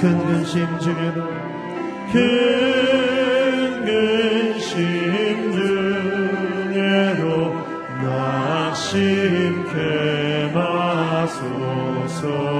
큰 근심 중에도 큰 근심 중에도 나 심케 마소서.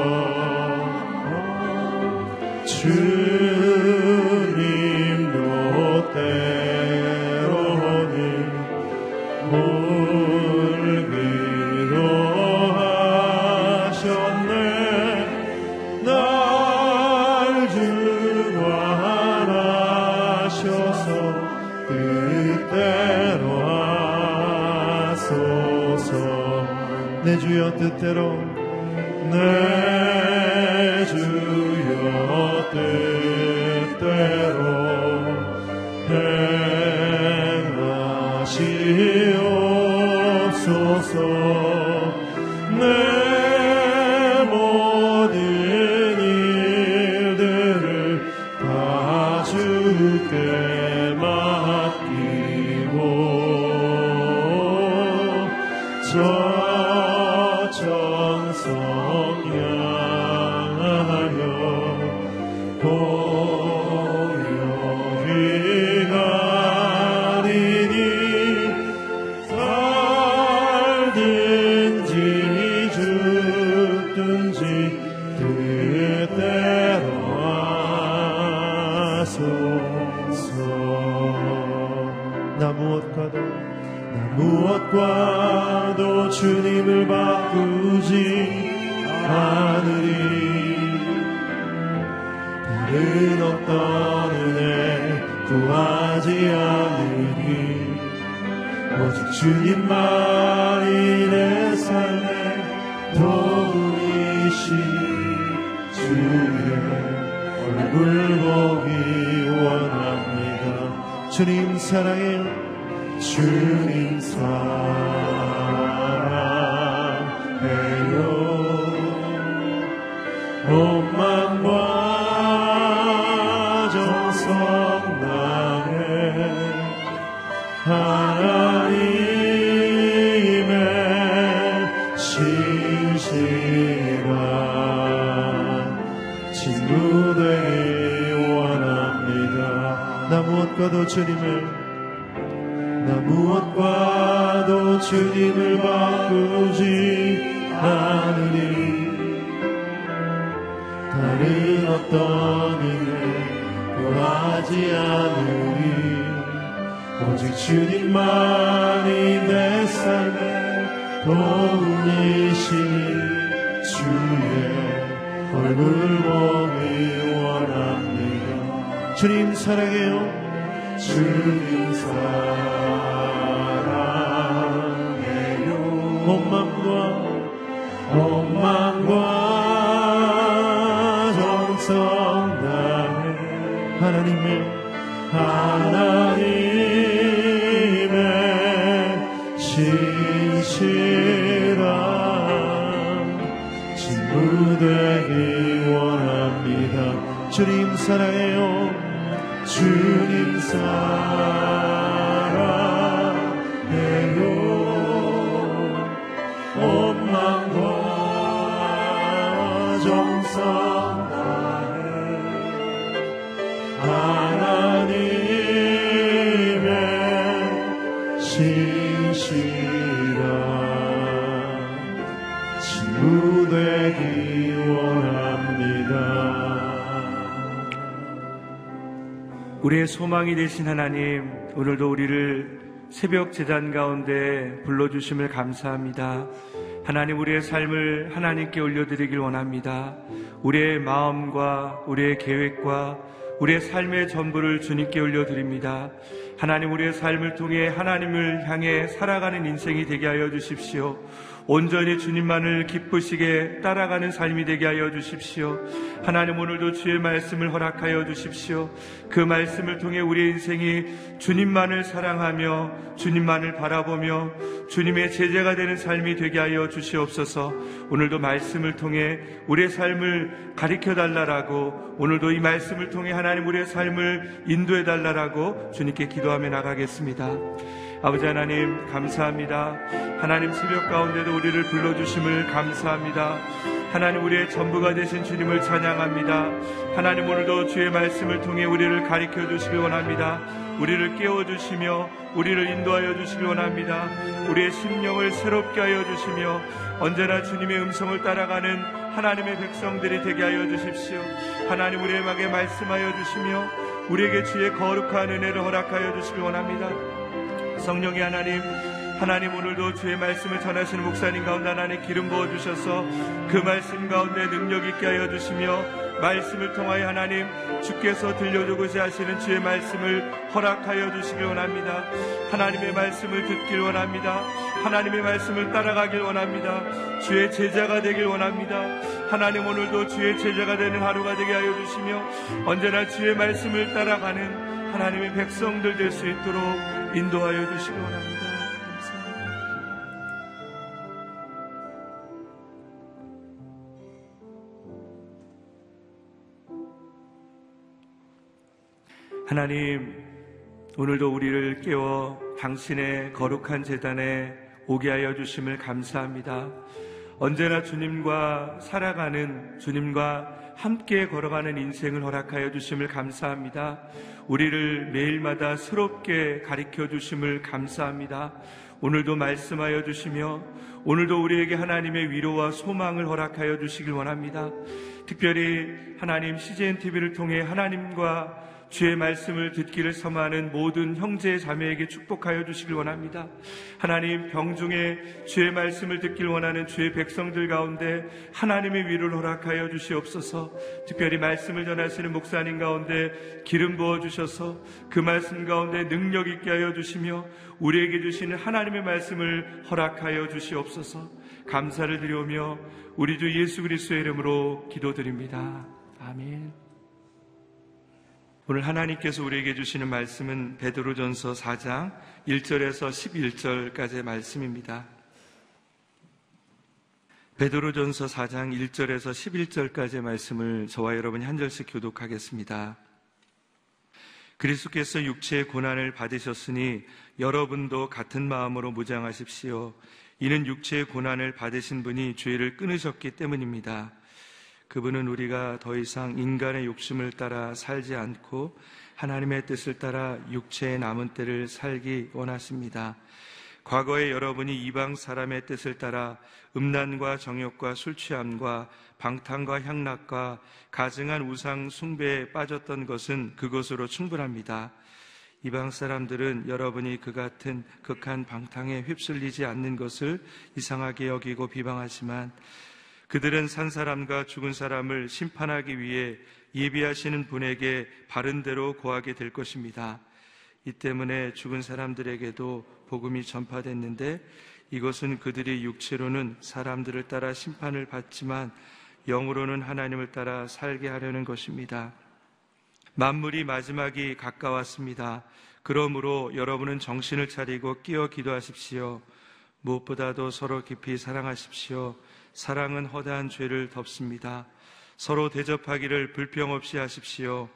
دترو 주님을 바꾸지 않으니 다른 어떤 일을 구하지 않으니 오직 주님만이 내 삶의 도움이시니 주의 얼굴 보기 원합니다. 주님 사랑해요. 주님 사랑. 원망과 원망과 정성 다해 하나님의 하나님의 신실한 친구되기 원합니다. 주님 사랑해요. 주님 사랑 우리의 소망이 되신 하나님, 오늘도 우리를 새벽 재단 가운데 불러주심을 감사합니다. 하나님, 우리의 삶을 하나님께 올려드리길 원합니다. 우리의 마음과 우리의 계획과 우리의 삶의 전부를 주님께 올려드립니다. 하나님, 우리의 삶을 통해 하나님을 향해 살아가는 인생이 되게 하여 주십시오. 온전히 주님만을 기쁘시게 따라가는 삶이 되게 하여 주십시오. 하나님 오늘도 주의 말씀을 허락하여 주십시오. 그 말씀을 통해 우리의 인생이 주님만을 사랑하며 주님만을 바라보며 주님의 제재가 되는 삶이 되게 하여 주시옵소서. 오늘도 말씀을 통해 우리의 삶을 가리켜 달라라고 오늘도 이 말씀을 통해 하나님 우리의 삶을 인도해 달라라고 주님께 기도하며 나가겠습니다. 아버지 하나님 감사합니다. 하나님 새벽 가운데도 우리를 불러주심을 감사합니다. 하나님 우리의 전부가 되신 주님을 찬양합니다. 하나님 오늘도 주의 말씀을 통해 우리를 가리켜 주시길 원합니다. 우리를 깨워 주시며 우리를 인도하여 주시길 원합니다. 우리의 심령을 새롭게 하여 주시며 언제나 주님의 음성을 따라가는 하나님의 백성들이 되게 하여 주십시오. 하나님 우리에게 말씀하여 주시며 우리에게 주의 거룩한 은혜를 허락하여 주시길 원합니다. 성령의 하나님, 하나님 오늘도 주의 말씀을 전하시는 목사님 가운데 하나님 기름 부어 주셔서 그 말씀 가운데 능력 있게 하여 주시며 말씀을 통하여 하나님 주께서 들려주고자 하시는 주의 말씀을 허락하여 주시길 원합니다. 하나님의 말씀을 듣길 원합니다. 하나님의 말씀을 따라가길 원합니다. 주의 제자가 되길 원합니다. 하나님 오늘도 주의 제자가 되는 하루가 되게 하여 주시며 언제나 주의 말씀을 따라가는 하나님의 백성들 될 수 있도록 인도하여 주시기 원합니다. 감사합니다. 하나님, 오늘도 우리를 깨워 당신의 거룩한 재단에 오게 하여 주심을 감사합니다. 언제나 주님과 살아가는 주님과 함께 걸어가는 인생을 허락하여 주심을 감사합니다. 우리를 매일마다 새롭게 가르쳐 주심을 감사합니다. 오늘도 말씀하여 주시며 오늘도 우리에게 하나님의 위로와 소망을 허락하여 주시길 원합니다. 특별히 하나님 CGN TV를 통해 하나님과 주의 말씀을 듣기를 섬하는 모든 형제 자매에게 축복하여 주시길 원합니다. 하나님 병중에 주의 말씀을 듣길 원하는 주의 백성들 가운데 하나님의 위를 허락하여 주시옵소서. 특별히 말씀을 전하시는 목사님 가운데 기름 부어 주셔서 그 말씀 가운데 능력 있게 하여 주시며 우리에게 주시는 하나님의 말씀을 허락하여 주시옵소서. 감사를 드리오며 우리 주 예수 그리스도의 이름으로 기도드립니다. 아멘. 오늘 하나님께서 우리에게 주시는 말씀은 베드로전서 4장 1절에서 11절까지의 말씀입니다. 베드로전서 4장 1절에서 11절까지의 말씀을 저와 여러분이 한 절씩 교독하겠습니다. 그리스도께서 육체의 고난을 받으셨으니 여러분도 같은 마음으로 무장하십시오. 이는 육체의 고난을 받으신 분이 죄를 끊으셨기 때문입니다. 그분은 우리가 더 이상 인간의 욕심을 따라 살지 않고 하나님의 뜻을 따라 육체의 남은 때를 살기 원하십니다. 과거에 여러분이 이방 사람의 뜻을 따라 음란과 정욕과 술 취함과 방탕과 향락과 가증한 우상 숭배에 빠졌던 것은 그것으로 충분합니다. 이방 사람들은 여러분이 그 같은 극한 방탕에 휩쓸리지 않는 것을 이상하게 여기고 비방하지만 그들은 산 사람과 죽은 사람을 심판하기 위해 예비하시는 분에게 바른 대로 고하게 될 것입니다. 이 때문에 죽은 사람들에게도 복음이 전파됐는데 이것은 그들이 육체로는 사람들을 따라 심판을 받지만 영으로는 하나님을 따라 살게 하려는 것입니다. 만물이 마지막이 가까웠습니다. 그러므로 여러분은 정신을 차리고 끼어 기도하십시오. 무엇보다도 서로 깊이 사랑하십시오. 사랑은 허다한 죄를 덮습니다. 서로 대접하기를 불평 없이 하십시오.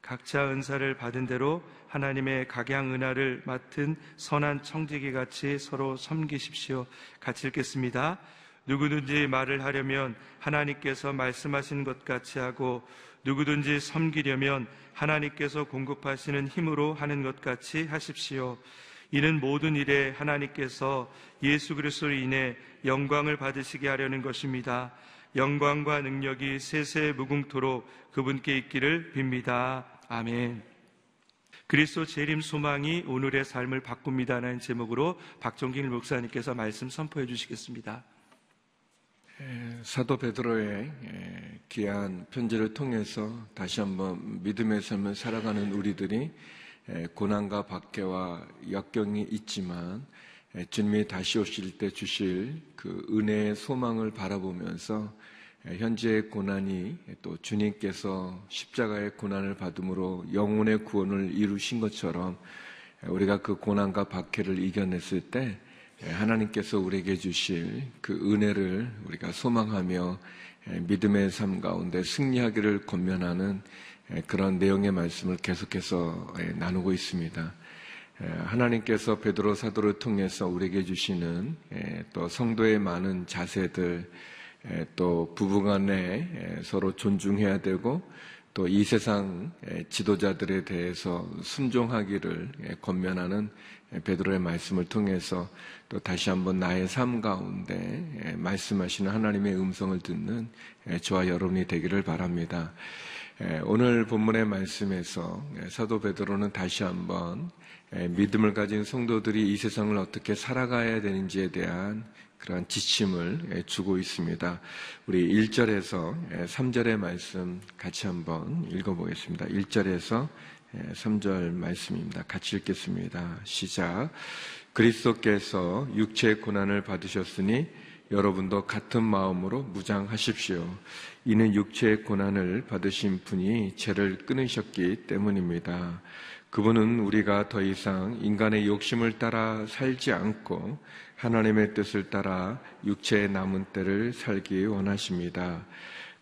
각자 은사를 받은 대로 하나님의 각양 은하를 맡은 선한 청지기 같이 서로 섬기십시오. 같이 읽겠습니다. 누구든지 말을 하려면 하나님께서 말씀하신 것 같이 하고 누구든지 섬기려면 하나님께서 공급하시는 힘으로 하는 것 같이 하십시오. 이는 모든 일에 하나님께서 예수 그리스도로 인해 영광을 받으시게 하려는 것입니다. 영광과 능력이 세세 무궁토록 그분께 있기를 빕니다. 아멘. 그리스도 재림 소망이 오늘의 삶을 바꿉니다라는 제목으로 박종길 목사님께서 말씀 선포해 주시겠습니다. 사도 베드로의 귀한 편지를 통해서 다시 한번 믿음의 삶을 살아가는 우리들이 고난과 박해와 역경이 있지만 주님이 다시 오실 때 주실 그 은혜의 소망을 바라보면서 현재의 고난이 또 주님께서 십자가의 고난을 받음으로 영혼의 구원을 이루신 것처럼 우리가 그 고난과 박해를 이겨냈을 때 하나님께서 우리에게 주실 그 은혜를 우리가 소망하며 믿음의 삶 가운데 승리하기를 권면하는 그런 내용의 말씀을 계속해서 나누고 있습니다. 하나님께서 베드로 사도를 통해서 우리에게 주시는 또 성도의 많은 자세들 또 부부간에 서로 존중해야 되고 또 이 세상 지도자들에 대해서 순종하기를 권면하는 베드로의 말씀을 통해서 또 다시 한번 나의 삶 가운데 말씀하시는 하나님의 음성을 듣는 저와 여러분이 되기를 바랍니다. 오늘 본문의 말씀에서 사도 베드로는 다시 한번 믿음을 가진 성도들이 이 세상을 어떻게 살아가야 되는지에 대한 그러한 지침을 주고 있습니다. 우리 1절에서 3절의 말씀 같이 한번 읽어보겠습니다. 1절에서 3절 말씀입니다. 같이 읽겠습니다. 시작. 그리스도께서 육체의 고난을 받으셨으니 여러분도 같은 마음으로 무장하십시오. 이는 육체의 고난을 받으신 분이 죄를 끊으셨기 때문입니다. 그분은 우리가 더 이상 인간의 욕심을 따라 살지 않고 하나님의 뜻을 따라 육체의 남은 때를 살기 원하십니다.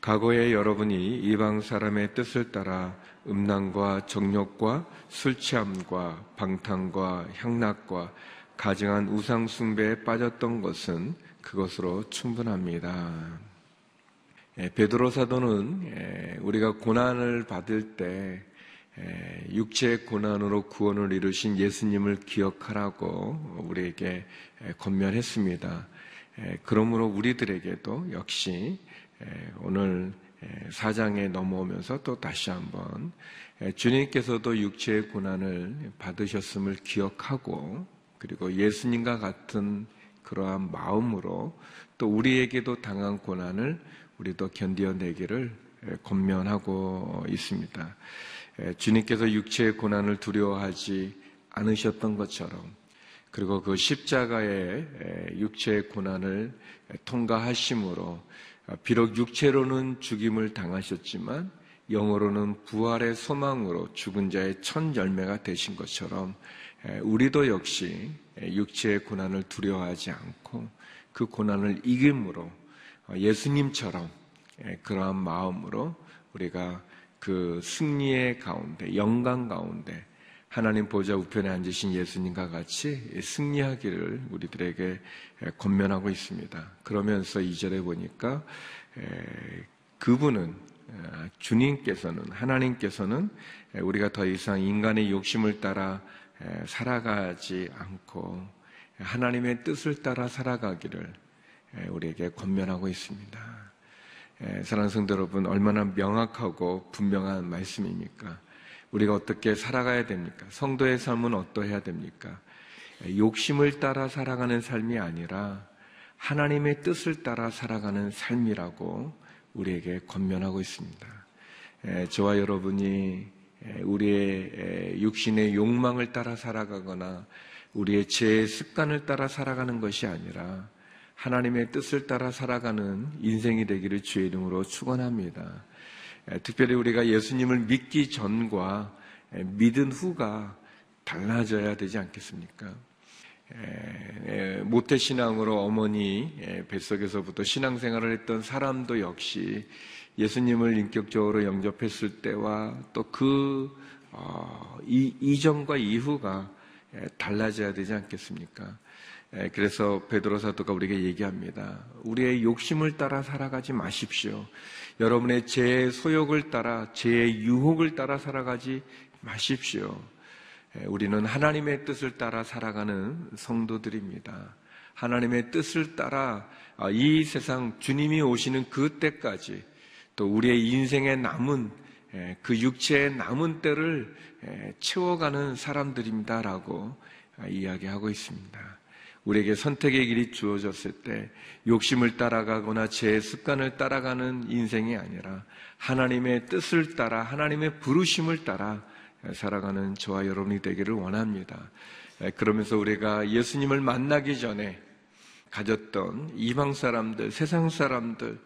과거에 여러분이 이방 사람의 뜻을 따라 음란과 정욕과 술 취함과 방탕과 향락과 가증한 우상 숭배에 빠졌던 것은 그것으로 충분합니다. 예, 베드로 사도는 예, 우리가 고난을 받을 때 육체의 고난으로 구원을 이루신 예수님을 기억하라고 우리에게 권면했습니다. 그러므로 우리들에게도 역시 오늘 사장에 넘어오면서 또 다시 한번 주님께서도 육체의 고난을 받으셨음을 기억하고 그리고 예수님과 같은 그러한 마음으로 또 우리에게도 당한 고난을 우리도 견디어내기를 권면하고 있습니다. 주님께서 육체의 고난을 두려워하지 않으셨던 것처럼 그리고 그 십자가의 육체의 고난을 통과하심으로 비록 육체로는 죽임을 당하셨지만 영어로는 부활의 소망으로 죽은 자의 첫 열매가 되신 것처럼 우리도 역시 육체의 고난을 두려워하지 않고 그 고난을 이김으로 예수님처럼 그러한 마음으로 우리가 그 승리의 가운데, 영광 가운데 하나님 보좌 우편에 앉으신 예수님과 같이 승리하기를 우리들에게 권면하고 있습니다. 그러면서 이절에 보니까 그분은 주님께서는 하나님께서는 우리가 더 이상 인간의 욕심을 따라 살아가지 않고 하나님의 뜻을 따라 살아가기를 우리에게 권면하고 있습니다. 예, 사랑하는 성도 여러분, 얼마나 명확하고 분명한 말씀입니까? 우리가 어떻게 살아가야 됩니까? 성도의 삶은 어떠해야 됩니까? 예, 욕심을 따라 살아가는 삶이 아니라 하나님의 뜻을 따라 살아가는 삶이라고 우리에게 권면하고 있습니다. 예, 저와 여러분이 우리의 육신의 욕망을 따라 살아가거나 우리의 제 습관을 따라 살아가는 것이 아니라 하나님의 뜻을 따라 살아가는 인생이 되기를 주의 이름으로 축원합니다. 특별히 우리가 예수님을 믿기 전과 믿은 후가 달라져야 되지 않겠습니까? 모태 신앙으로 어머니 뱃속에서부터 신앙생활을 했던 사람도 역시 예수님을 인격적으로 영접했을 때와 또그 어, 이전과 이후가 달라져야 되지 않겠습니까? 예, 그래서 베드로 사도가 우리에게 얘기합니다. 우리의 욕심을 따라 살아가지 마십시오. 여러분의 제 소욕을 따라 제 유혹을 따라 살아가지 마십시오. 에, 우리는 하나님의 뜻을 따라 살아가는 성도들입니다. 하나님의 뜻을 따라 아, 이 세상 주님이 오시는 그 때까지 또 우리의 인생에 남은 에, 그 육체의 남은 때를 에, 채워가는 사람들입니다라고 아, 이야기하고 있습니다. 우리에게 선택의 길이 주어졌을 때 욕심을 따라가거나 제 습관을 따라가는 인생이 아니라 하나님의 뜻을 따라 하나님의 부르심을 따라 살아가는 저와 여러분이 되기를 원합니다. 그러면서 우리가 예수님을 만나기 전에 가졌던 이방 사람들, 세상 사람들,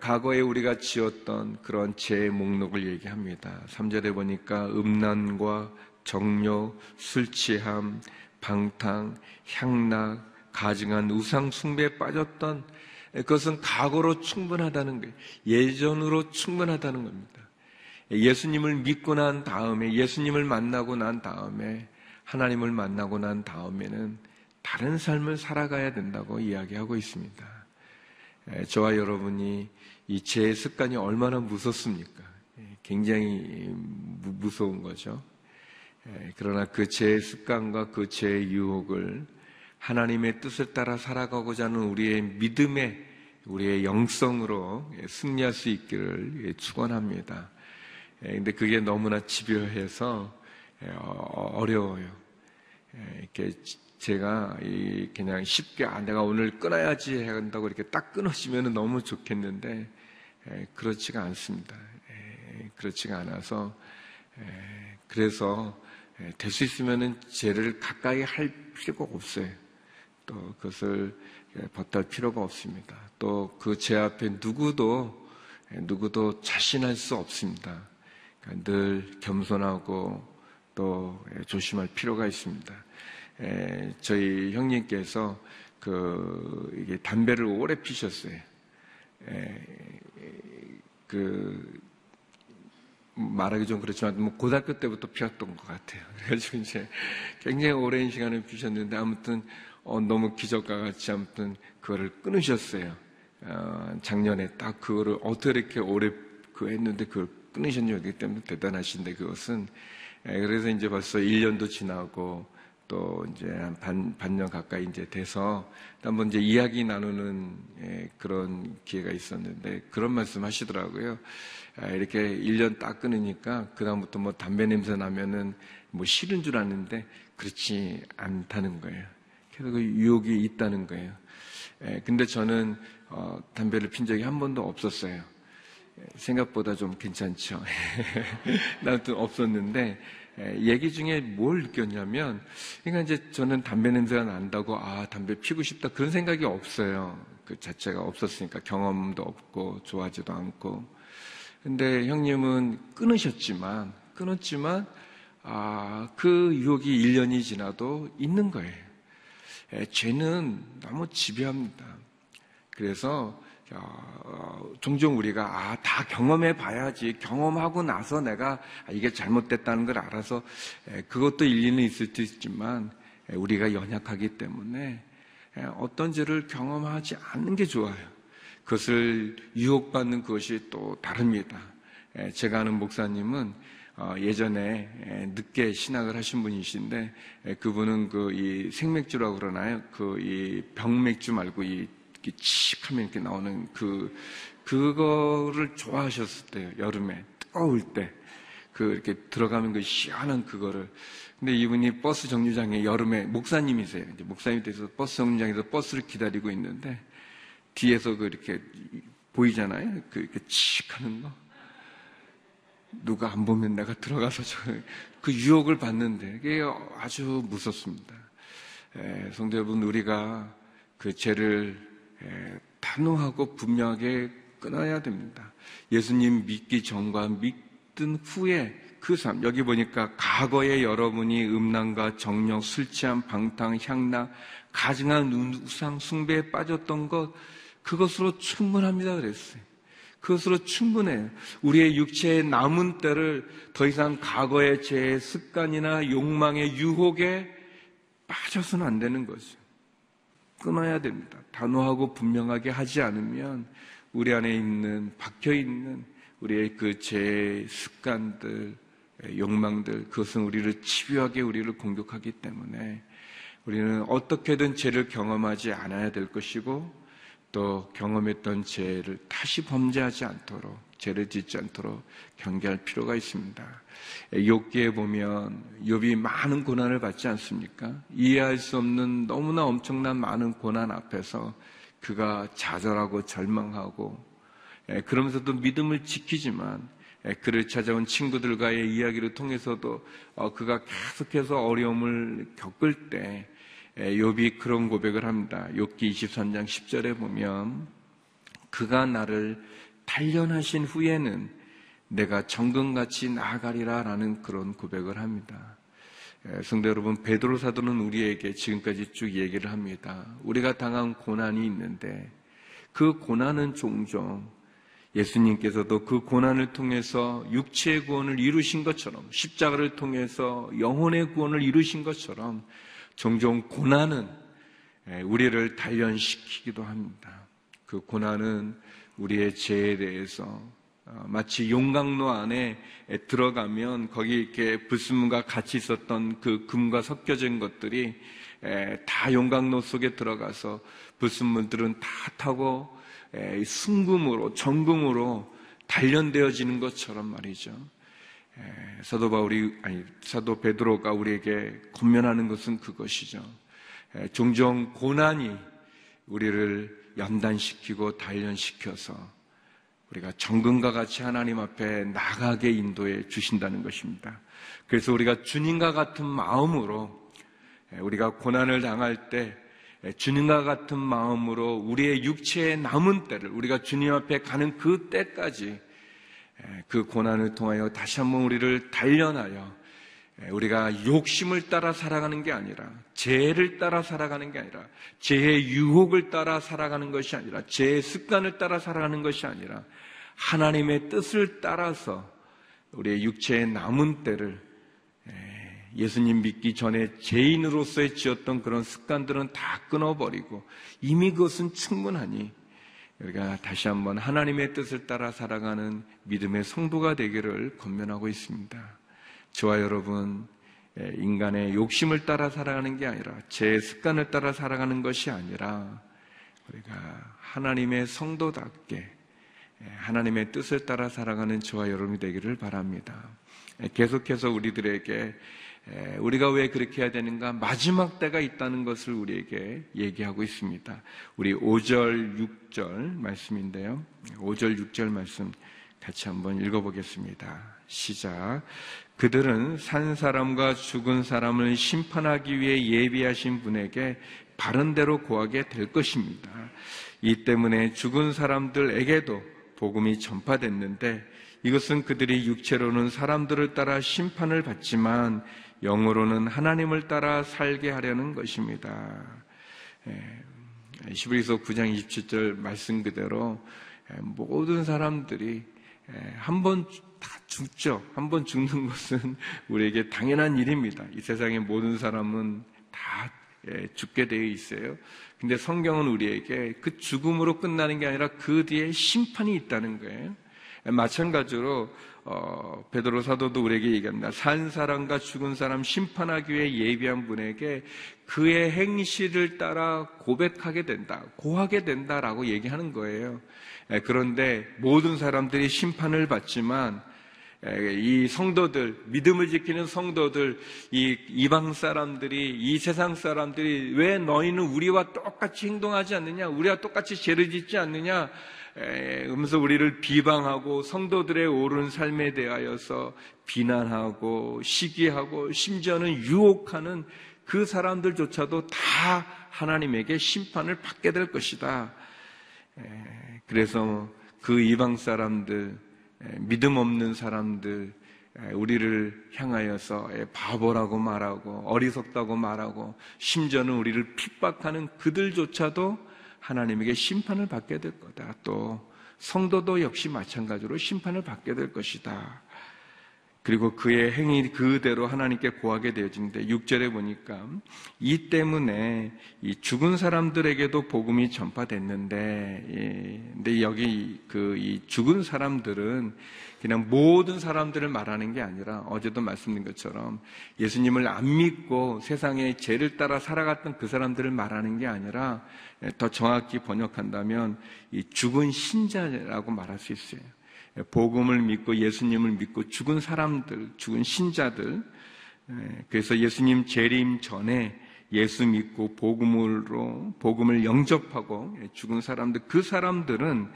과거에 우리가 지었던 그런 죄의 목록을 얘기합니다. 3절에 보니까 음란과 정욕, 술 취함, 방탕, 향락, 가증한 우상 숭배에 빠졌던 그것은 과거로 충분하다는 거예요. 예전으로 충분하다는 겁니다. 예수님을 믿고 난 다음에 예수님을 만나고 난 다음에 하나님을 만나고 난 다음에는 다른 삶을 살아가야 된다고 이야기하고 있습니다. 저와 여러분이 이제 습관이 얼마나 무섭습니까? 굉장히 무서운 거죠. 그러나 그제 습관과 그제 유혹을 하나님의 뜻을 따라 살아가고자 하는 우리의 믿음의 우리의 영성으로 승리할 수 있기를 축원합니다. 근데 그게 너무나 집요해서 어려워요. 이렇게 제가 그냥 쉽게 아 내가 오늘 끊어야지 한다고 이렇게 딱 끊어지면 너무 좋겠는데 그렇지가 않습니다. 그렇지가 않아서 그래서 될 수 있으면은 죄를 가까이 할 필요가 없어요. 또 그것을 버탈 필요가 없습니다. 또 그 죄 앞에 누구도 누구도 자신할 수 없습니다. 그러니까 늘 겸손하고 또 조심할 필요가 있습니다. 에, 저희 형님께서 그 이게 담배를 오래 피셨어요. 에, 그 말하기 좀 그렇지만 뭐 고등학교 때부터 피웠던 것 같아요. 그래가지고 이제 굉장히 오랜 시간을 피셨는데 아무튼 어, 너무 기적과 같이 아무튼 그거를 끊으셨어요. 어, 작년에 딱 그거를 어떻게 이렇게 오래 그 했는데 그걸 끊으셨냐기 때문에 대단하신데 그것은 에, 그래서 이제 벌써 1년도 지나고 또 이제 한 반, 반년 가까이 이제 돼서 한번 이제 이야기 나누는 예, 그런 기회가 있었는데 그런 말씀 하시더라고요. 아, 이렇게 1년 딱 끊으니까 그다음부터 뭐 담배 냄새 나면은 뭐 싫은 줄 아는데 그렇지 않다는 거예요. 계속 그 유혹이 있다는 거예요. 예, 근데 저는 어, 담배를 핀 적이 한 번도 없었어요. 예, 생각보다 좀 괜찮죠. 나도 없었는데 얘기 중에 뭘 느꼈냐면, 그러니까 이제 저는 담배 냄새가 난다고, 아, 담배 피고 싶다. 그런 생각이 없어요. 그 자체가 없었으니까 경험도 없고, 좋아하지도 않고. 근데 형님은 끊으셨지만, 끊었지만, 아, 그 유혹이 1년이 지나도 있는 거예요. 에, 죄는 너무 집요합니다. 그래서 어, 종종 우리가 아, 다 경험해 봐야지 경험하고 나서 내가 아, 이게 잘못됐다는 걸 알아서 에, 그것도 일리는 있을 수 있지만 에, 우리가 연약하기 때문에 에, 어떤 죄를 경험하지 않는 게 좋아요. 그것을 유혹받는 것이 또 다릅니다. 제가 아는 목사님은 어, 예전에 늦게 신학을 하신 분이신데 그분은 그 이 생맥주라고 그러나요? 그 이 병맥주 말고 이 이렇게 칙 하면 이렇게 나오는 그, 그거를 좋아하셨을 때요. 여름에. 뜨거울 때. 그 이렇게 들어가면 그 시원한 그거를. 근데 이분이 버스 정류장에 여름에 목사님이세요. 이제 목사님이 돼서 버스 정류장에서 버스를 기다리고 있는데 뒤에서 그 이렇게 보이잖아요. 그 이렇게 칙 하는 거. 누가 안 보면 내가 들어가서 저, 그 유혹을 받는데 이게 아주 무섭습니다. 에, 성도 여러분, 우리가 그 죄를 예, 단호하고 분명하게 끊어야 됩니다. 예수님 믿기 전과 믿든 후에 그 삶, 여기 보니까 과거에 여러분이 음란과 정력, 술 취한 방탕, 향락, 가증한 우상 숭배에 빠졌던 것, 그것으로 충분합니다. 그랬어요. 그것으로 충분해요. 우리의 육체의 남은 때를 더 이상 과거의 제 습관이나 욕망의 유혹에 빠져서는 안 되는 거죠. 끊어야 됩니다. 단호하고 분명하게 하지 않으면 우리 안에 있는 박혀 있는 우리의 그제 습관들, 욕망들, 그것은 우리를 집요하게 우리를 공격하기 때문에 우리는 어떻게든 죄를 경험하지 않아야 될 것이고 또 경험했던 죄를 다시 범죄하지 않도록 죄를 짓지 않도록 경계할 필요가 있습니다. 욥기에 보면 욥이 많은 고난을 받지 않습니까? 이해할 수 없는 너무나 엄청난 많은 고난 앞에서 그가 좌절하고 절망하고 예, 그러면서도 믿음을 지키지만 예, 그를 찾아온 친구들과의 이야기를 통해서도 어, 그가 계속해서 어려움을 겪을 때 예, 욥이 그런 고백을 합니다. 욥기 23장 10절에 보면 그가 나를 단련하신 후에는 내가 정금같이 나아가리라 라는 그런 고백을 합니다. 성도 여러분, 베드로 사도는 우리에게 지금까지 쭉 얘기를 합니다. 우리가 당한 고난이 있는데 그 고난은 종종 예수님께서도 그 고난을 통해서 육체의 구원을 이루신 것처럼 십자가를 통해서 영혼의 구원을 이루신 것처럼 종종 고난은 우리를 단련시키기도 합니다. 그 고난은 우리의 죄에 대해서 어, 마치 용광로 안에 들어가면 거기 이렇게 불순물과 같이 있었던 그 금과 섞여진 것들이 다 용광로 속에 들어가서 불순물들은 다 타고 순금으로 정금으로 단련되어지는 것처럼 말이죠. 사도 바울이 아니 사도 베드로가 우리에게 권면하는 것은 그것이죠. 종종 고난이 우리를 연단시키고 단련시켜서 우리가 정금과 같이 하나님 앞에 나가게 인도해 주신다는 것입니다. 그래서 우리가 주님과 같은 마음으로 우리가 고난을 당할 때 주님과 같은 마음으로 우리의 육체의 남은 때를 우리가 주님 앞에 가는 그 때까지 그 고난을 통하여 다시 한번 우리를 단련하여 우리가 욕심을 따라 살아가는 게 아니라 죄를 따라 살아가는 게 아니라 죄의 유혹을 따라 살아가는 것이 아니라 죄의 습관을 따라 살아가는 것이 아니라 하나님의 뜻을 따라서 우리의 육체의 남은 때를 예수님 믿기 전에 죄인으로서의 지었던 그런 습관들은 다 끊어버리고 이미 그것은 충분하니 우리가 다시 한번 하나님의 뜻을 따라 살아가는 믿음의 성도가 되기를 권면하고 있습니다. 저와 여러분, 인간의 욕심을 따라 살아가는 게 아니라 제 습관을 따라 살아가는 것이 아니라 우리가 하나님의 성도답게 하나님의 뜻을 따라 살아가는 저와 여러분이 되기를 바랍니다. 계속해서 우리들에게 우리가 왜 그렇게 해야 되는가? 마지막 때가 있다는 것을 우리에게 얘기하고 있습니다. 우리 5절, 6절 말씀인데요. 5절, 6절 말씀 같이 한번 읽어보겠습니다. 시작. 그들은 산 사람과 죽은 사람을 심판하기 위해 예비하신 분에게 바른 대로 고하게 될 것입니다. 이 때문에 죽은 사람들에게도 복음이 전파됐는데 이것은 그들이 육체로는 사람들을 따라 심판을 받지만 영으로는 하나님을 따라 살게 하려는 것입니다. 시브리서 9장 27절 말씀 그대로 모든 사람들이 한 번 다 죽죠. 한 번 죽는 것은 우리에게 당연한 일입니다. 이 세상의 모든 사람은 다 죽게 되어 있어요. 근데 성경은 우리에게 그 죽음으로 끝나는 게 아니라 그 뒤에 심판이 있다는 거예요. 마찬가지로 어, 베드로 사도도 우리에게 얘기합니다. 산 사람과 죽은 사람 심판하기 위해 예비한 분에게 그의 행실을 따라 고백하게 된다, 고하게 된다라고 얘기하는 거예요. 그런데 모든 사람들이 심판을 받지만 이 성도들, 믿음을 지키는 성도들, 이 이방 사람들이, 이 세상 사람들이 왜 너희는 우리와 똑같이 행동하지 않느냐? 우리와 똑같이 죄를 짓지 않느냐? 음서 우리를 비방하고 성도들의 옳은 삶에 대하여서 비난하고 시기하고 심지어는 유혹하는 그 사람들조차도 다 하나님에게 심판을 받게 될 것이다. 그래서 그 이방 사람들, 믿음 없는 사람들, 우리를 향하여서 바보라고 말하고 어리석다고 말하고 심지어는 우리를 핍박하는 그들조차도 하나님에게 심판을 받게 될 거다. 또 성도도 역시 마찬가지로 심판을 받게 될 것이다. 그리고 그의 행위 그대로 하나님께 고하게 되어지는데 6절에 보니까 이 때문에 이 죽은 사람들에게도 복음이 전파됐는데 예, 근데 여기 그 이 죽은 사람들은 그냥 모든 사람들을 말하는 게 아니라 어제도 말씀드린 것처럼 예수님을 안 믿고 세상의 죄를 따라 살아갔던 그 사람들을 말하는 게 아니라 더 정확히 번역한다면 이 죽은 신자라고 말할 수 있어요. 복음을 믿고 예수님을 믿고 죽은 사람들, 죽은 신자들. 그래서 예수님 재림 전에 예수 믿고 복음으로 복음을 영접하고 죽은 사람들 그 사람들은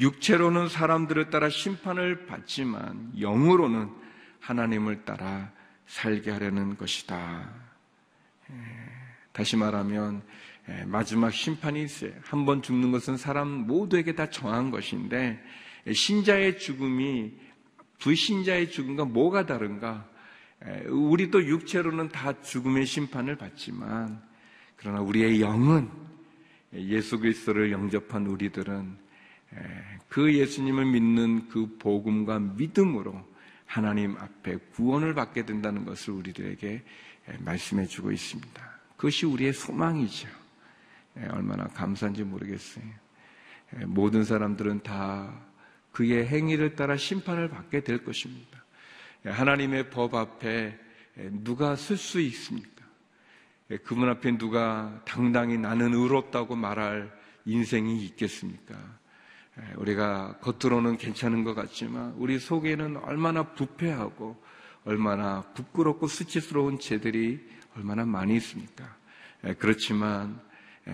육체로는 사람들을 따라 심판을 받지만 영으로는 하나님을 따라 살게 하려는 것이다. 다시 말하면 마지막 심판이 있어요. 한 번 죽는 것은 사람 모두에게 다 정한 것인데 신자의 죽음이 불신자의 죽음과 뭐가 다른가? 우리도 육체로는 다 죽음의 심판을 받지만 그러나 우리의 영은 예수 그리스도를 영접한 우리들은 그 예수님을 믿는 그 복음과 믿음으로 하나님 앞에 구원을 받게 된다는 것을 우리들에게 말씀해 주고 있습니다. 그것이 우리의 소망이죠. 얼마나 감사한지 모르겠어요. 모든 사람들은 다 그의 행위를 따라 심판을 받게 될 것입니다. 하나님의 법 앞에 누가 쓸 수 있습니까? 그분 앞에 누가 당당히 나는 의롭다고 말할 인생이 있겠습니까? 우리가 겉으로는 괜찮은 것 같지만 우리 속에는 얼마나 부패하고 얼마나 부끄럽고 수치스러운 죄들이 얼마나 많이 있습니까? 그렇지만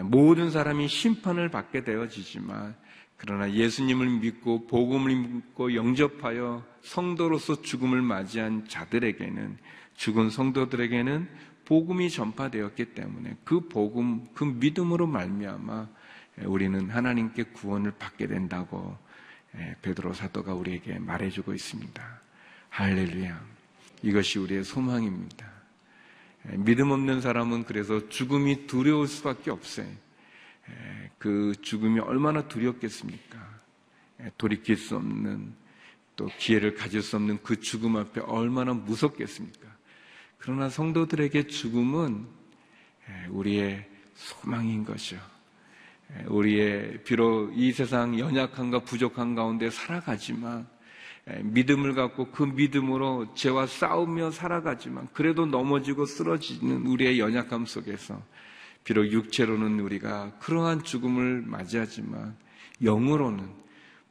모든 사람이 심판을 받게 되어지지만 그러나 예수님을 믿고 복음을 믿고 영접하여 성도로서 죽음을 맞이한 자들에게는 죽은 성도들에게는 복음이 전파되었기 때문에 그 복음, 그 믿음으로 말미암아 우리는 하나님께 구원을 받게 된다고 베드로 사도가 우리에게 말해주고 있습니다. 할렐루야. 이것이 우리의 소망입니다. 믿음 없는 사람은 그래서 죽음이 두려울 수밖에 없어요. 그 죽음이 얼마나 두렵겠습니까? 돌이킬 수 없는 또 기회를 가질 수 없는 그 죽음 앞에 얼마나 무섭겠습니까? 그러나 성도들에게 죽음은 우리의 소망인 거죠. 우리의 비록 이 세상 연약함과 부족한 가운데 살아가지만 믿음을 갖고 그 믿음으로 죄와 싸우며 살아가지만 그래도 넘어지고 쓰러지는 우리의 연약함 속에서 비록 육체로는 우리가 그러한 죽음을 맞이하지만 영으로는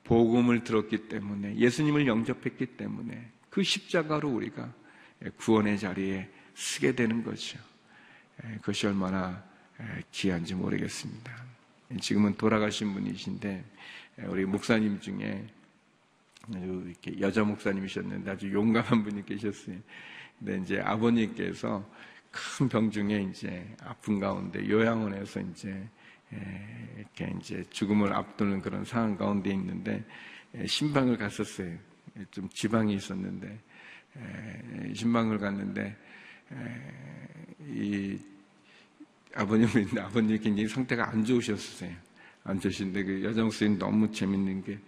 복음을 들었기 때문에 예수님을 영접했기 때문에 그 십자가로 우리가 구원의 자리에 서게 되는 거죠. 그것이 얼마나 귀한지 모르겠습니다. 지금은 돌아가신 분이신데 우리 목사님 중에 이렇게 여자 목사님이셨는데 아주 용감한 분이 계셨어요. 근데 이제 아버님께서 큰 병 중에 이제 아픈 가운데 요양원에서 이제 이렇게 이제 죽음을 앞두는 그런 상황 가운데 있는데 신방을 갔었어요. 좀 지방이 있었는데 신방을 갔는데 이 아버님이 아버님이 굉장히 상태가 안 좋으셨어요. 안 좋으신데 그 여자 목사님 너무 재밌는 게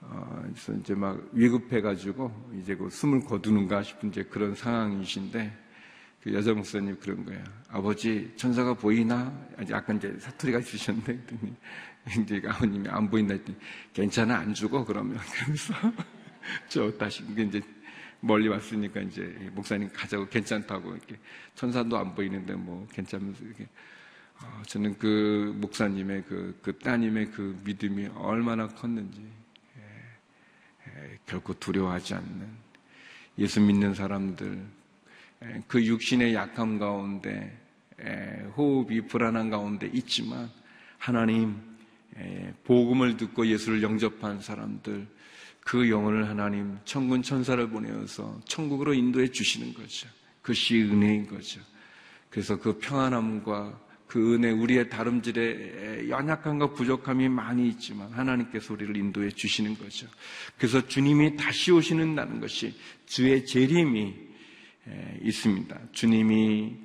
어, 그래서 이제 막 위급해가지고 이제 그 숨을 거두는가 싶은 이제 그런 상황이신데 그 여자 목사님 그런 거예요. 아버지 천사가 보이나? 약간 이제 사투리가 있으셨는데 이제 아버님이 안 보인다 했더니 괜찮아 안 죽어 그러면 그러면서 저 다시 이제 멀리 왔으니까 이제 목사님 가자고 괜찮다고 이렇게 천사도 안 보이는데 뭐 괜찮으면서 이렇게 어, 저는 그 목사님의 그, 그 따님의 그 믿음이 얼마나 컸는지 예, 예, 결코 두려워하지 않는 예수 믿는 사람들 그 육신의 약함 가운데 호흡이 불안한 가운데 있지만 하나님 복음을 듣고 예수를 영접한 사람들 그 영혼을 하나님 천군 천사를 보내어서 천국으로 인도해 주시는 거죠. 그것이 은혜인 거죠. 그래서 그 평안함과 그 은혜, 우리의 다름질에 연약함과 부족함이 많이 있지만 하나님께서 우리를 인도해 주시는 거죠. 그래서 주님이 다시 오시는다는 것이 주의 재림이 있습니다. 주님이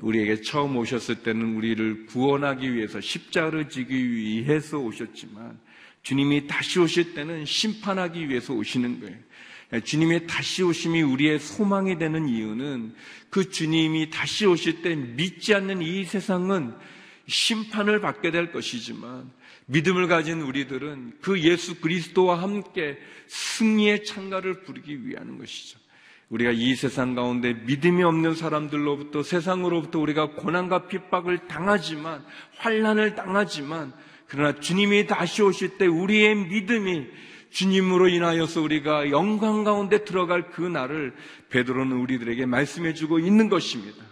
우리에게 처음 오셨을 때는 우리를 구원하기 위해서 십자를 지기 위해서 오셨지만 주님이 다시 오실 때는 심판하기 위해서 오시는 거예요. 주님의 다시 오심이 우리의 소망이 되는 이유는 그 주님이 다시 오실 때 믿지 않는 이 세상은 심판을 받게 될 것이지만 믿음을 가진 우리들은 그 예수 그리스도와 함께 승리의 창가를 부르기 위한 것이죠. 우리가 이 세상 가운데 믿음이 없는 사람들로부터 세상으로부터 우리가 고난과 핍박을 당하지만 환란을 당하지만 그러나 주님이 다시 오실 때 우리의 믿음이 주님으로 인하여서 우리가 영광 가운데 들어갈 그 날을 베드로는 우리들에게 말씀해 주고 있는 것입니다.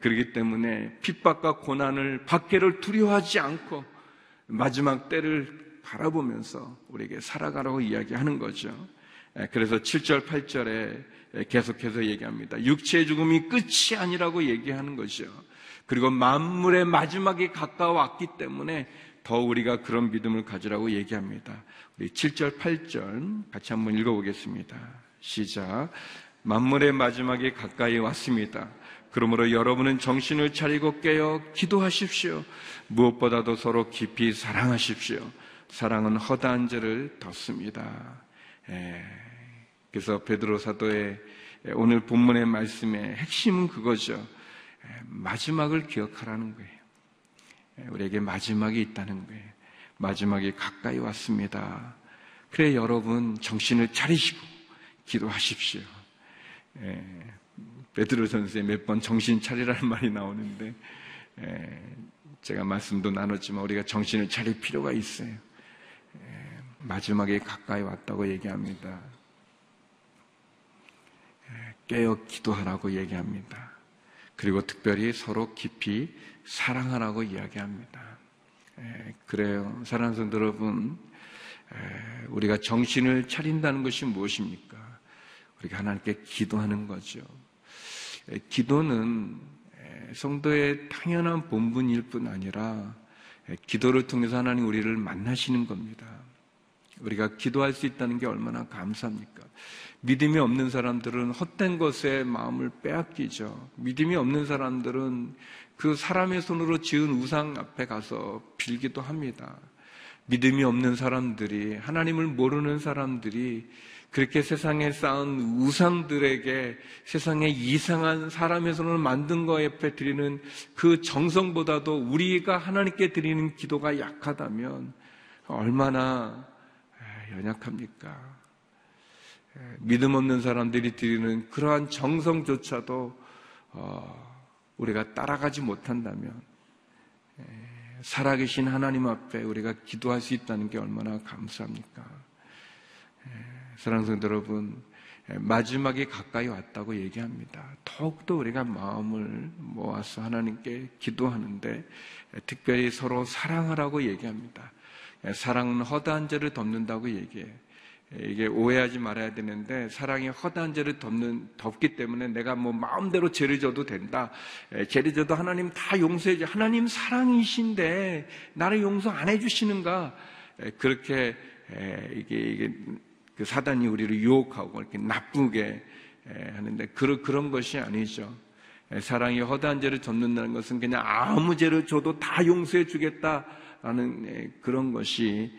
그렇기 때문에 핍박과 고난을 받기를 두려워하지 않고 마지막 때를 바라보면서 우리에게 살아가라고 이야기하는 거죠. 그래서 7절, 8절에 계속해서 얘기합니다. 육체의 죽음이 끝이 아니라고 얘기하는 거죠. 그리고 만물의 마지막이 가까워왔기 때문에 더 우리가 그런 믿음을 가지라고 얘기합니다. 우리 7절, 8절 같이 한번 읽어보겠습니다. 시작. 만물의 마지막이 가까이 왔습니다. 그러므로 여러분은 정신을 차리고 깨어 기도하십시오. 무엇보다도 서로 깊이 사랑하십시오. 사랑은 허다한 죄를 덮습니다. 예. 그래서 베드로 사도의 오늘 본문의 말씀의 핵심은 그거죠. 예, 마지막을 기억하라는 거예요. 예, 우리에게 마지막이 있다는 거예요. 마지막이 가까이 왔습니다. 그래 여러분 정신을 차리시고 기도하십시오. 예, 베드로 전서에 몇 번 정신 차리라는 말이 나오는데 예, 제가 말씀도 나눴지만 우리가 정신을 차릴 필요가 있어요. 예, 마지막에 가까이 왔다고 얘기합니다. 예, 깨어 기도하라고 얘기합니다. 그리고 특별히 서로 깊이 사랑하라고 이야기합니다. 에, 그래요. 사랑하는 성도 여러분, 에, 우리가 정신을 차린다는 것이 무엇입니까? 우리가 하나님께 기도하는 거죠. 에, 기도는 성도의 당연한 본분일 뿐 아니라 기도를 통해서 하나님 우리를 만나시는 겁니다. 우리가 기도할 수 있다는 게 얼마나 감사합니까? 믿음이 없는 사람들은 헛된 것에 마음을 빼앗기죠. 믿음이 없는 사람들은 그 사람의 손으로 지은 우상 앞에 가서 빌기도 합니다. 믿음이 없는 사람들이, 하나님을 모르는 사람들이 그렇게 세상에 쌓은 우상들에게 세상에 이상한 사람의 손을 만든 거 옆에 드리는 그 정성보다도 우리가 하나님께 드리는 기도가 약하다면 얼마나 연약합니까? 믿음 없는 사람들이 드리는 그러한 정성조차도 어, 우리가 따라가지 못한다면 살아계신 하나님 앞에 우리가 기도할 수 있다는 게 얼마나 감사합니까? 사랑하는 여러분, 마지막에 가까이 왔다고 얘기합니다. 더욱더 우리가 마음을 모아서 하나님께 기도하는데 특별히 서로 사랑하라고 얘기합니다. 사랑은 허다한 죄를 덮는다고 얘기해요. 이게 오해하지 말아야 되는데 사랑이 허다한 죄를 덮는 덮기 때문에 내가 뭐 마음대로 죄를 져도 된다. 죄를 져도 하나님 다 용서해 줘. 하나님 사랑이신데 나를 용서 안 해주시는가? 그렇게 이게 이게 그 사단이 우리를 유혹하고 이렇게 나쁘게 하는데 그런 그런 것이 아니죠. 사랑이 허다한 죄를 덮는다는 것은 그냥 아무 죄를 줘도 다 용서해 주겠다라는 그런 것이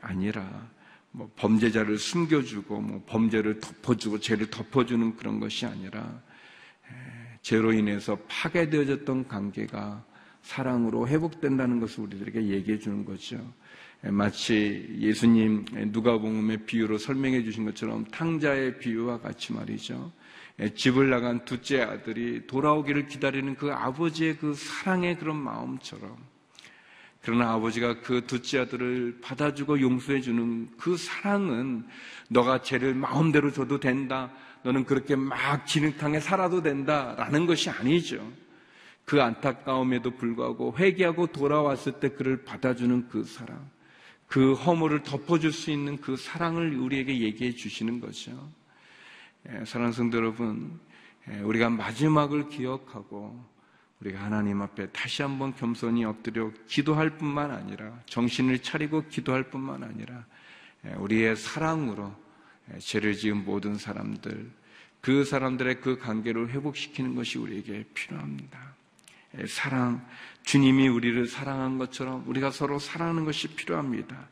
아니라. 뭐 범죄자를 숨겨주고 뭐 범죄를 덮어주고 죄를 덮어주는 그런 것이 아니라 죄로 인해서 파괴되어졌던 관계가 사랑으로 회복된다는 것을 우리들에게 얘기해 주는 거죠. 마치 예수님 누가복음의 비유로 설명해 주신 것처럼 탕자의 비유와 같이 말이죠. 집을 나간 둘째 아들이 돌아오기를 기다리는 그 아버지의 그 사랑의 그런 마음처럼 그러나 아버지가 그 둘째 아들을 받아주고 용서해 주는 그 사랑은 너가 죄를 마음대로 줘도 된다. 너는 그렇게 막 진흙탕에 살아도 된다. 라는 것이 아니죠. 그 안타까움에도 불구하고 회개하고 돌아왔을 때 그를 받아주는 그 사랑. 그 허물을 덮어줄 수 있는 그 사랑을 우리에게 얘기해 주시는 거죠. 예, 사랑하는 성도 여러분, 예, 우리가 마지막을 기억하고 우리가 하나님 앞에 다시 한번 겸손히 엎드려 기도할 뿐만 아니라 정신을 차리고 기도할 뿐만 아니라 우리의 사랑으로 죄를 지은 모든 사람들 그 사람들의 그 관계를 회복시키는 것이 우리에게 필요합니다. 사랑, 주님이 우리를 사랑한 것처럼 우리가 서로 사랑하는 것이 필요합니다.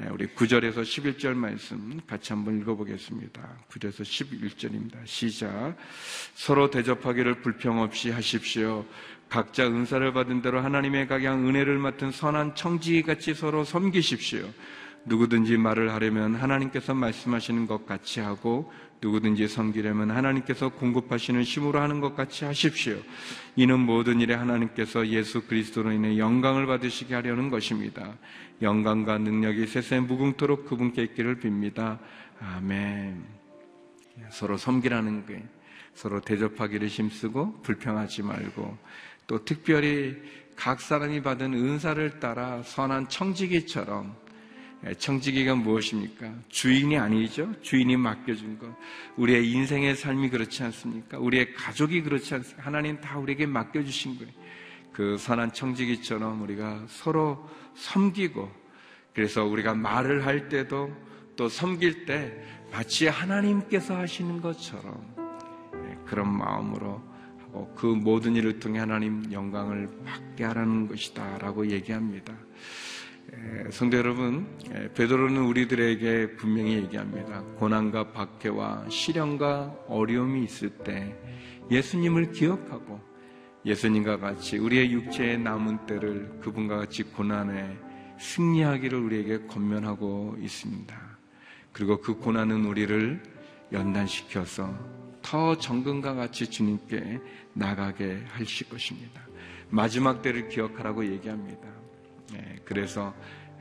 예, 우리 9절에서 11절 말씀 같이 한번 읽어보겠습니다. 9절에서 11절입니다. 시작. 서로 대접하기를 불평 없이 하십시오. 각자 은사를 받은 대로 하나님의 각양 은혜를 맡은 선한 청지 같이 서로 섬기십시오. 누구든지 말을 하려면 하나님께서 말씀하시는 것 같이 하고 누구든지 섬기려면 하나님께서 공급하시는 힘으로 하는 것 같이 하십시오. 이는 모든 일에 하나님께서 예수 그리스도로 인해 영광을 받으시게 하려는 것입니다. 영광과 능력이 세세 무궁토록 그분께 있기를 빕니다. 아멘. 서로 섬기라는 게 서로 대접하기를 힘쓰고 불평하지 말고 또 특별히 각 사람이 받은 은사를 따라 선한 청지기처럼 예, 청지기가 무엇입니까? 주인이 아니죠. 주인이 맡겨준 것. 우리의 인생의 삶이 그렇지 않습니까? 우리의 가족이 그렇지 않습니까? 하나님 다 우리에게 맡겨주신 거예요. 그 선한 청지기처럼 우리가 서로 섬기고 그래서 우리가 말을 할 때도 또 섬길 때 마치 하나님께서 하시는 것처럼 예, 그런 마음으로 그 모든 일을 통해 하나님 영광을 받게 하라는 것이다 라고 얘기합니다. 성도 여러분, 베드로는 우리들에게 분명히 얘기합니다. 고난과 박해와 시련과 어려움이 있을 때 예수님을 기억하고 예수님과 같이 우리의 육체의 남은 때를 그분과 같이 고난에 승리하기를 우리에게 권면하고 있습니다. 그리고 그 고난은 우리를 연단시켜서 더 정금과 같이 주님께 나가게 하실 것입니다. 마지막 때를 기억하라고 얘기합니다. 예, 그래서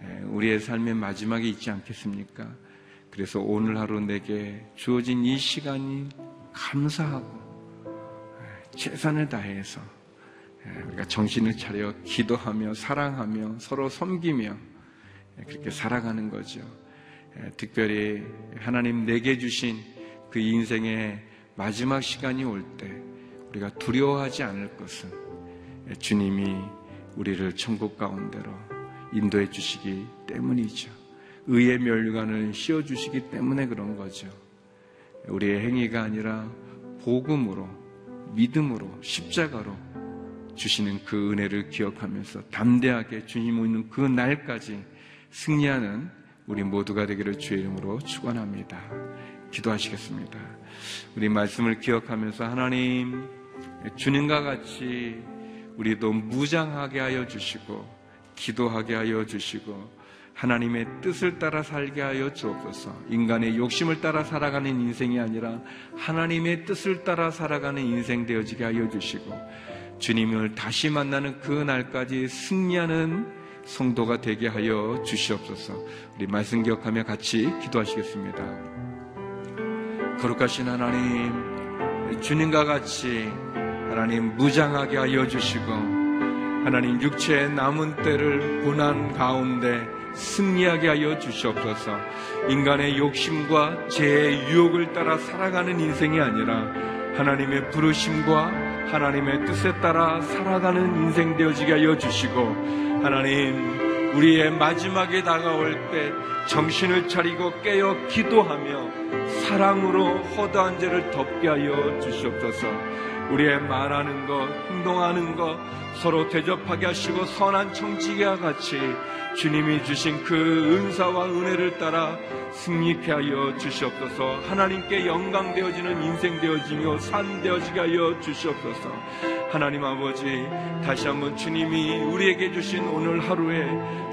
예, 우리의 삶의 마지막이 있지 않겠습니까? 그래서 오늘 하루 내게 주어진 이 시간이 감사하고 예, 최선을 다해서 우리가 정신을 차려 기도하며 사랑하며 서로 섬기며 그렇게 살아가는 거죠. 특별히 하나님 내게 주신 그 인생의 마지막 시간이 올 때 우리가 두려워하지 않을 것은 주님이 우리를 천국 가운데로 인도해 주시기 때문이죠. 의의 멸관을 씌워 주시기 때문에 그런 거죠. 우리의 행위가 아니라 복음으로 믿음으로 십자가로 주시는 그 은혜를 기억하면서 담대하게 주님 오는 그 날까지 승리하는 우리 모두가 되기를 주의 이름으로 축원합니다. 기도하시겠습니다. 우리 말씀을 기억하면서 하나님 주님과 같이 우리도 무장하게 하여 주시고 기도하게 하여 주시고 하나님의 뜻을 따라 살게 하여 주옵소서. 인간의 욕심을 따라 살아가는 인생이 아니라 하나님의 뜻을 따라 살아가는 인생 되어지게 하여 주시고 주님을 다시 만나는 그 날까지 승리하는 성도가 되게 하여 주시옵소서. 우리 말씀 기억하며 같이 기도하시겠습니다. 거룩하신 하나님, 주님과 같이 하나님 무장하게 하여 주시고 하나님 육체의 남은 때를 고난 가운데 승리하게 하여 주시옵소서. 인간의 욕심과 죄의 유혹을 따라 살아가는 인생이 아니라 하나님의 부르심과 하나님의 뜻에 따라 살아가는 인생 되어지게 하여 주시고 하나님 우리의 마지막에 다가올 때 정신을 차리고 깨어 기도하며 사랑으로 허다한 죄를 덮게 하여 주시옵소서. 우리의 말하는 것, 행동하는 것 서로 대접하게 하시고 선한 청지기와 같이 주님이 주신 그 은사와 은혜를 따라 승리케 하여 주시옵소서. 하나님께 영광 되어지는 인생 되어지며 산 되어지게 하여 주시옵소서 하나님 아버지 다시 한번 주님이 우리에게 주신 오늘 하루에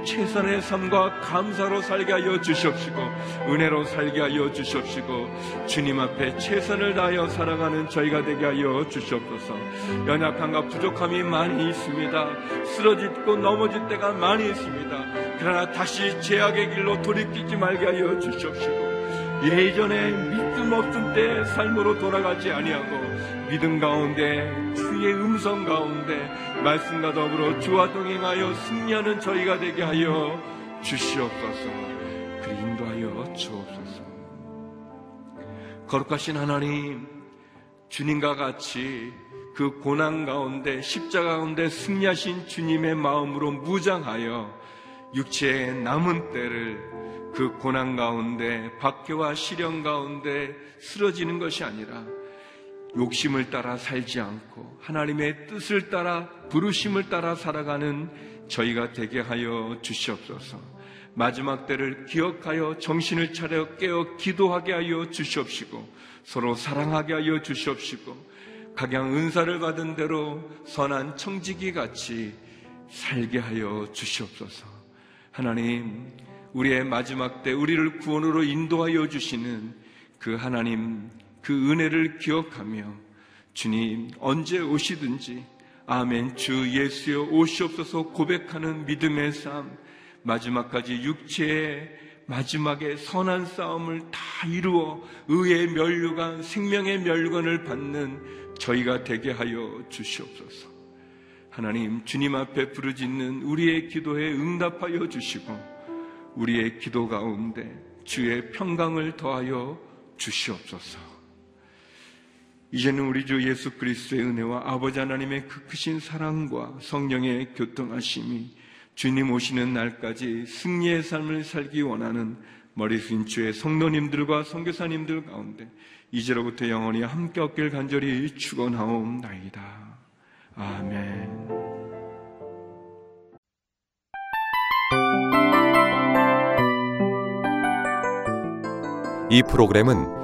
최선의 삶과 감사로 살게 하여 주시옵시고 은혜로 살게 하여 주시옵시고 주님 앞에 최선을 다하여 살아가는 저희가 되게 하여 주시옵소서. 연약함과 부족함이 많이 있습니다. 쓰러지고 넘어질 때가 많이 있습니다. 그러나 다시 죄악의 길로 돌이키지 말게 하여 주시옵시고 예전에 믿음 없던 때 삶으로 돌아가지 아니하고 믿음 가운데 주의 음성 가운데 말씀과 더불어 주와 동행하여 승리하는 저희가 되게 하여 주시옵소서. 그리 인도하여 주옵소서. 거룩하신 하나님 주님과 같이 그 고난 가운데 십자가 가운데 승리하신 주님의 마음으로 무장하여 육체의 남은 때를 그 고난 가운데 박해와 시련 가운데 쓰러지는 것이 아니라 욕심을 따라 살지 않고 하나님의 뜻을 따라 부르심을 따라 살아가는 저희가 되게 하여 주시옵소서. 마지막 때를 기억하여 정신을 차려 깨어 기도하게 하여 주시옵시고 서로 사랑하게 하여 주시옵시고 각양 은사를 받은 대로 선한 청지기 같이 살게 하여 주시옵소서. 하나님, 우리의 마지막 때 우리를 구원으로 인도하여 주시는 그 하나님, 그 은혜를 기억하며 주님, 언제 오시든지 아멘, 주 예수여 오시옵소서 고백하는 믿음의 삶, 마지막까지 육체의 마지막에 선한 싸움을 다 이루어 의의 멸류관, 생명의 멸류관을 받는 저희가 되게 하여 주시옵소서. 하나님, 주님 앞에 부르짖는 우리의 기도에 응답하여 주시고, 우리의 기도 가운데 주의 평강을 더하여 주시옵소서. 이제는 우리 주 예수 그리스도의 은혜와 아버지 하나님의 그 크신 사랑과 성령의 교통하심이 주님 오시는 날까지 승리의 삶을 살기 원하는 머리 숙인 주의 성도님들과 성교사님들 가운데 이제로부터 영원히 함께 얻길 간절히 축원하옵나이다. 아멘. 이 프로그램은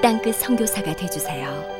땅끝 선교사가 되주세요.